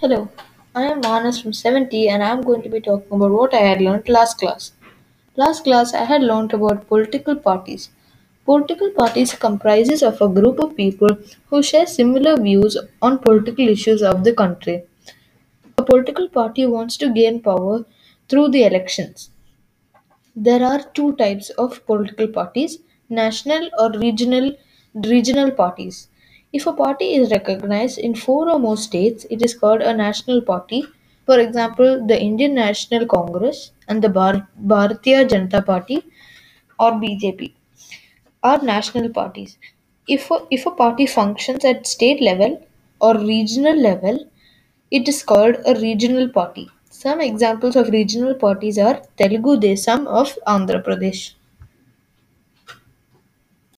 Hello, I am Manas from 7 T and I am going to be talking about what I had learned last class. Last class I had learned about political parties. Political parties comprises of a group of people who share similar views on political issues of the country. A political party wants to gain power through the elections. There are two types of political parties, national or regional regional parties. If a party is recognized in four or more states, it is called a national party. For example, the Indian National Congress and the Bhar- Bharatiya Janata Party or BJP are national parties. If a, if a party functions at state level or regional level, it is called a regional party. Some examples of regional parties are Telugu Desam of Andhra Pradesh.